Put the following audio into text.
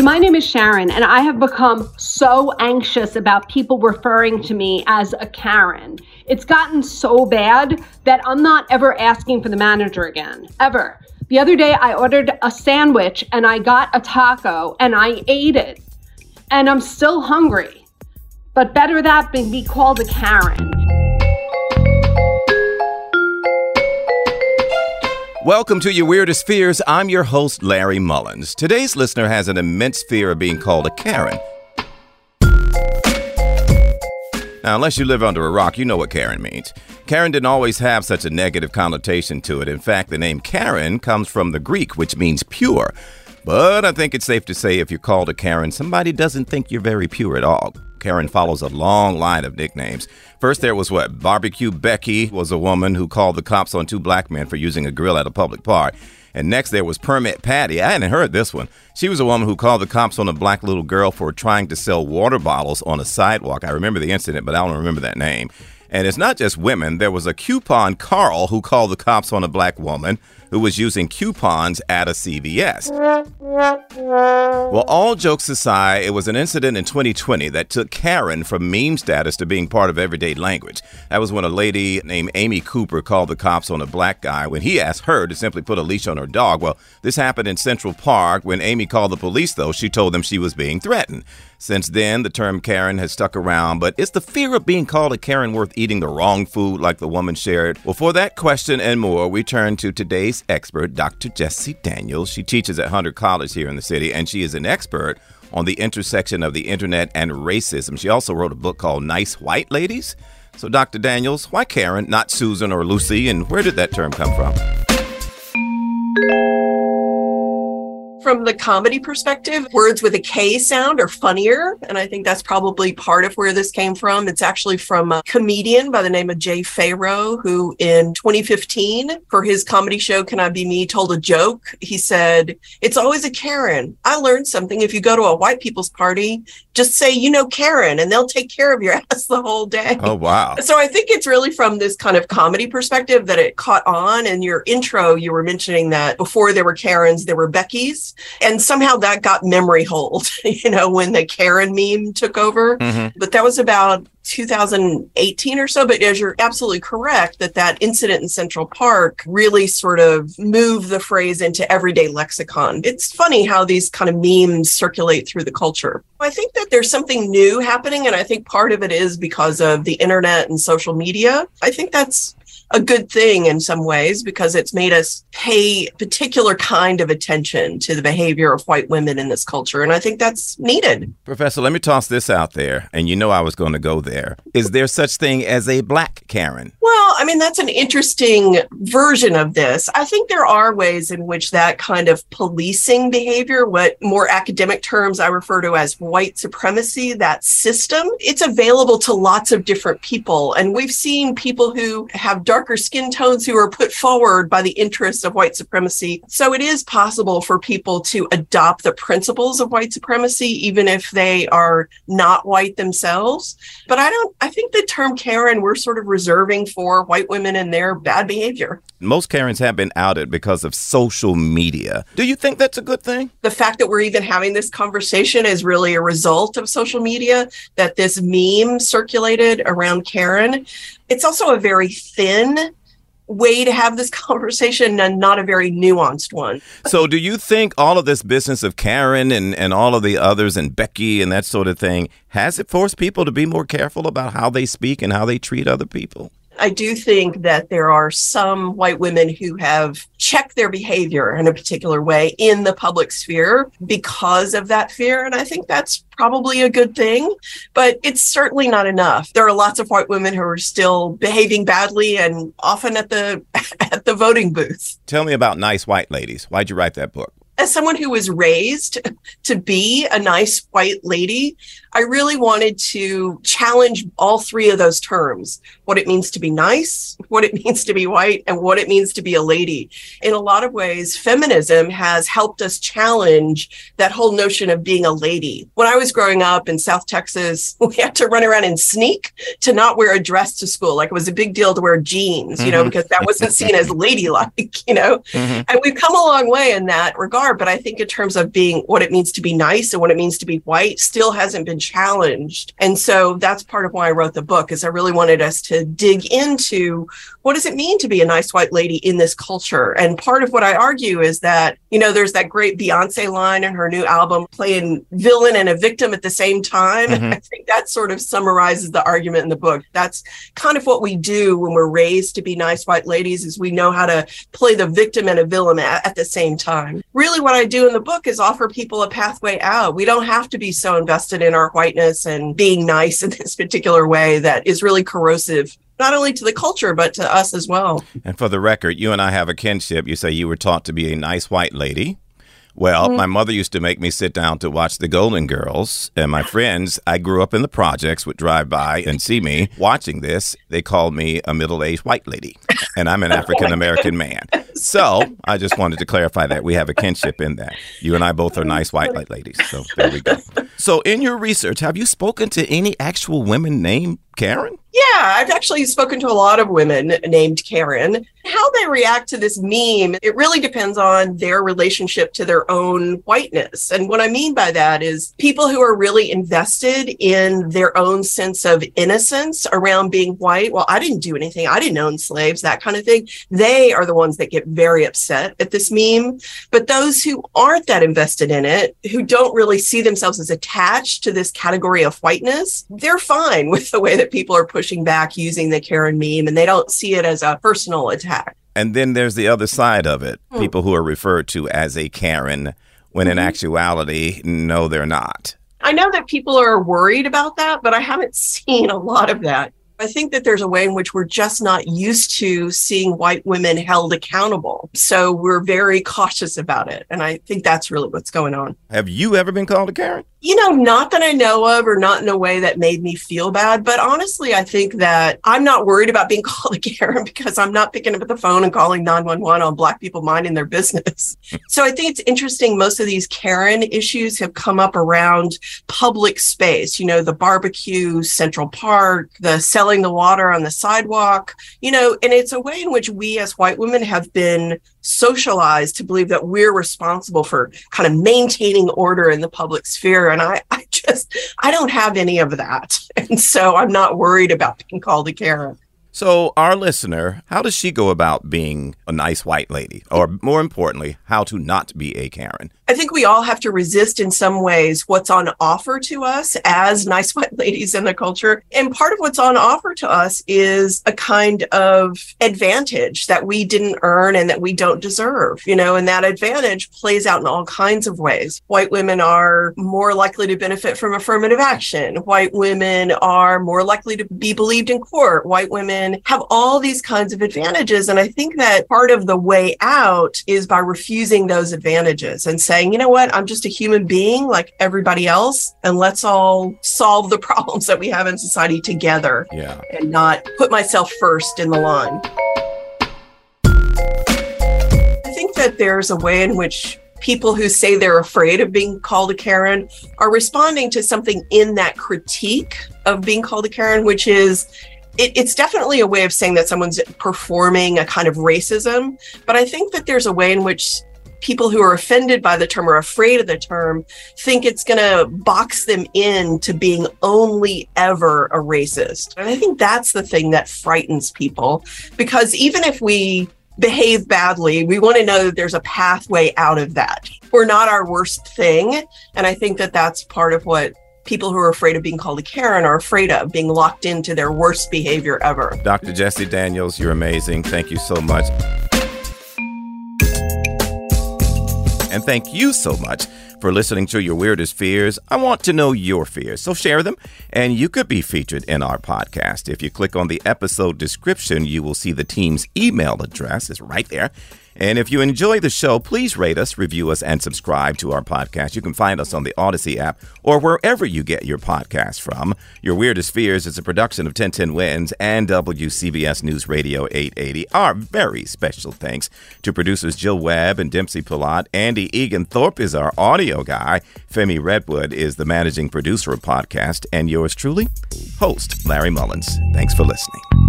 So, my name is Sharon, and I have become so anxious about people referring to me as a Karen. It's gotten so bad that I'm not ever asking for the manager again, ever. The other day, I ordered a sandwich and I got a taco and I ate it. And I'm still hungry. But better that than be called a Karen. Welcome to Your Weirdest Fears. I'm your host, Larry Mullins. Today's listener has an immense fear of being called a Karen. Now, unless you live under a rock, you know what Karen means. Karen didn't always have such a negative connotation to it. In fact, the name Karen comes from the Greek, which means pure. But I think it's safe to say if you're called a Karen, somebody doesn't think you're very pure at all. Karen follows a long line of nicknames. First, there was what? Barbecue Becky was a woman who called the cops on two black men for using a grill at a public park. And next, there was Permit Patty. I hadn't heard this one. She was a woman who called the cops on a black little girl for trying to sell water bottles on a sidewalk. I remember the incident, but I don't remember that name. And it's not just women. There was a coupon Carl who called the cops on a black woman who was using coupons at a CVS. Well, all jokes aside, it was an incident in 2020 that took Karen from meme status to being part of everyday language. That was when a lady named Amy Cooper called the cops on a black guy when he asked her to simply put a leash on her dog. Well, this happened in Central Park. When Amy called the police, though, she told them she was being threatened. Since then, the term Karen has stuck around, but is the fear of being called a Karen worth eating the wrong food like the woman shared? Well, for that question and more, we turn to today's expert, Dr. Jessie Daniels. She teaches at Hunter College here in the city, and she is an expert on the intersection of the internet and racism. She also wrote a book called Nice White Ladies. So, Dr. Daniels, why Karen, not Susan or Lucy, and where did that term come from? From the comedy perspective, words with a K sound are funnier. And I think that's probably part of where this came from. It's actually from a comedian by the name of Jay Pharoah, who in 2015, for his comedy show, Can I Be Me, told a joke. He said, It's always a Karen. I learned something. If you go to a white people's party, just say, you know, Karen, and they'll take care of your ass the whole day. Oh, wow. So I think it's really from this kind of comedy perspective that it caught on. In your intro, you were mentioning that before there were Karens, there were Beckys. And somehow that got memory hold, you know, when the Karen meme took over. Mm-hmm. But that was about 2018 or so. But as you're absolutely correct, that that incident in Central Park really sort of moved the phrase into everyday lexicon. It's funny how these kind of memes circulate through the culture. I think that there's something new happening. And I think part of it is because of the internet and social media. I think that's a good thing in some ways because it's made us pay particular kind of attention to the behavior of white women in this culture. And I think that's needed. Professor, let me toss this out there. And you know I was going to go there. Is there such thing as a black Karen? Well, I mean, that's an interesting version of this. I think there are ways in which that kind of policing behavior, what more academic terms I refer to as white supremacy, that system, it's available to lots of different people. And we've seen people who have dark darker skin tones who are put forward by the interests of white supremacy. So it is possible for people to adopt the principles of white supremacy, even if they are not white themselves. But I don't, I think the term Karen we're sort of reserving for white women and their bad behavior. Most Karens have been outed because of social media. Do you think that's a good thing? The fact that we're even having this conversation is really a result of social media, that this meme circulated around Karen it's also a very thin way to have this conversation and not a very nuanced one. So, do you think all of this business of Karen and, and all of the others and Becky and that sort of thing has it forced people to be more careful about how they speak and how they treat other people? I do think that there are some white women who have checked their behavior in a particular way in the public sphere because of that fear. And I think that's probably a good thing, but it's certainly not enough. There are lots of white women who are still behaving badly and often at the at the voting booth. Tell me about nice white ladies. Why'd you write that book? As someone who was raised to be a nice white lady, I really wanted to challenge all three of those terms what it means to be nice, what it means to be white, and what it means to be a lady. In a lot of ways, feminism has helped us challenge that whole notion of being a lady. When I was growing up in South Texas, we had to run around and sneak to not wear a dress to school. Like it was a big deal to wear jeans, you know, mm-hmm. because that wasn't seen as ladylike, you know. Mm-hmm. And we've come a long way in that regard but I think in terms of being what it means to be nice and what it means to be white still hasn't been challenged. And so that's part of why I wrote the book is I really wanted us to dig into what does it mean to be a nice white lady in this culture? And part of what I argue is that, you know, there's that great Beyonce line in her new album playing villain and a victim at the same time. Mm-hmm. I think that sort of summarizes the argument in the book. That's kind of what we do when we're raised to be nice white ladies is we know how to play the victim and a villain at, at the same time. Really what I do in the book is offer people a pathway out. We don't have to be so invested in our whiteness and being nice in this particular way that is really corrosive not only to the culture but to us as well. And for the record, you and I have a kinship. You say you were taught to be a nice white lady. Well, mm-hmm. my mother used to make me sit down to watch the Golden Girls, and my friends, I grew up in the projects, would drive by and see me watching this. They called me a middle aged white lady, and I'm an African American man. So I just wanted to clarify that we have a kinship in that. You and I both are nice white ladies. So there we go. So, in your research, have you spoken to any actual women named Karen? Yeah, I've actually spoken to a lot of women named Karen. How they react to this meme, it really depends on their relationship to their own whiteness. And what I mean by that is people who are really invested in their own sense of innocence around being white. Well, I didn't do anything. I didn't own slaves, that kind of thing. They are the ones that get very upset at this meme. But those who aren't that invested in it, who don't really see themselves as attached to this category of whiteness, they're fine with the way that people are pushing back using the Karen meme and they don't see it as a personal attack. And then there's the other side of it hmm. people who are referred to as a Karen when mm-hmm. in actuality, no, they're not. I know that people are worried about that, but I haven't seen a lot of that. I think that there's a way in which we're just not used to seeing white women held accountable. So we're very cautious about it. And I think that's really what's going on. Have you ever been called a Karen? You know, not that I know of or not in a way that made me feel bad. But honestly, I think that I'm not worried about being called a Karen because I'm not picking up the phone and calling 911 on Black people minding their business. so I think it's interesting. Most of these Karen issues have come up around public space, you know, the barbecue, Central Park, the selling the water on the sidewalk, you know, and it's a way in which we as white women have been socialized to believe that we're responsible for kind of maintaining order in the public sphere. And I, I just, I don't have any of that. And so I'm not worried about being called a Karen. So, our listener, how does she go about being a nice white lady? Or more importantly, how to not be a Karen? I think we all have to resist in some ways what's on offer to us as nice white ladies in the culture. And part of what's on offer to us is a kind of advantage that we didn't earn and that we don't deserve, you know, and that advantage plays out in all kinds of ways. White women are more likely to benefit from affirmative action. White women are more likely to be believed in court. White women have all these kinds of advantages. And I think that part of the way out is by refusing those advantages and saying, saying, you know what, I'm just a human being like everybody else, and let's all solve the problems that we have in society together yeah. and not put myself first in the line. I think that there's a way in which people who say they're afraid of being called a Karen are responding to something in that critique of being called a Karen, which is it, it's definitely a way of saying that someone's performing a kind of racism. But I think that there's a way in which people who are offended by the term or afraid of the term think it's going to box them in to being only ever a racist. And I think that's the thing that frightens people because even if we behave badly, we want to know that there's a pathway out of that. We're not our worst thing. And I think that that's part of what people who are afraid of being called a Karen are afraid of being locked into their worst behavior ever. Dr. Jessie Daniels, you're amazing. Thank you so much. And thank you so much for listening to your weirdest fears. I want to know your fears, so share them, and you could be featured in our podcast. If you click on the episode description, you will see the team's email address is right there. And if you enjoy the show, please rate us, review us, and subscribe to our podcast. You can find us on the Audacy app or wherever you get your podcast from. Your Weirdest Fears is a production of 1010 Wins and WCBS News Radio 880. Our very special thanks to producers Jill Webb and Dempsey Pillot. Anddy Egan Thorpe is our audio guy. Femi Redwood is the managing producer of podcast. And yours truly, host Larry Mullins. Thanks for listening.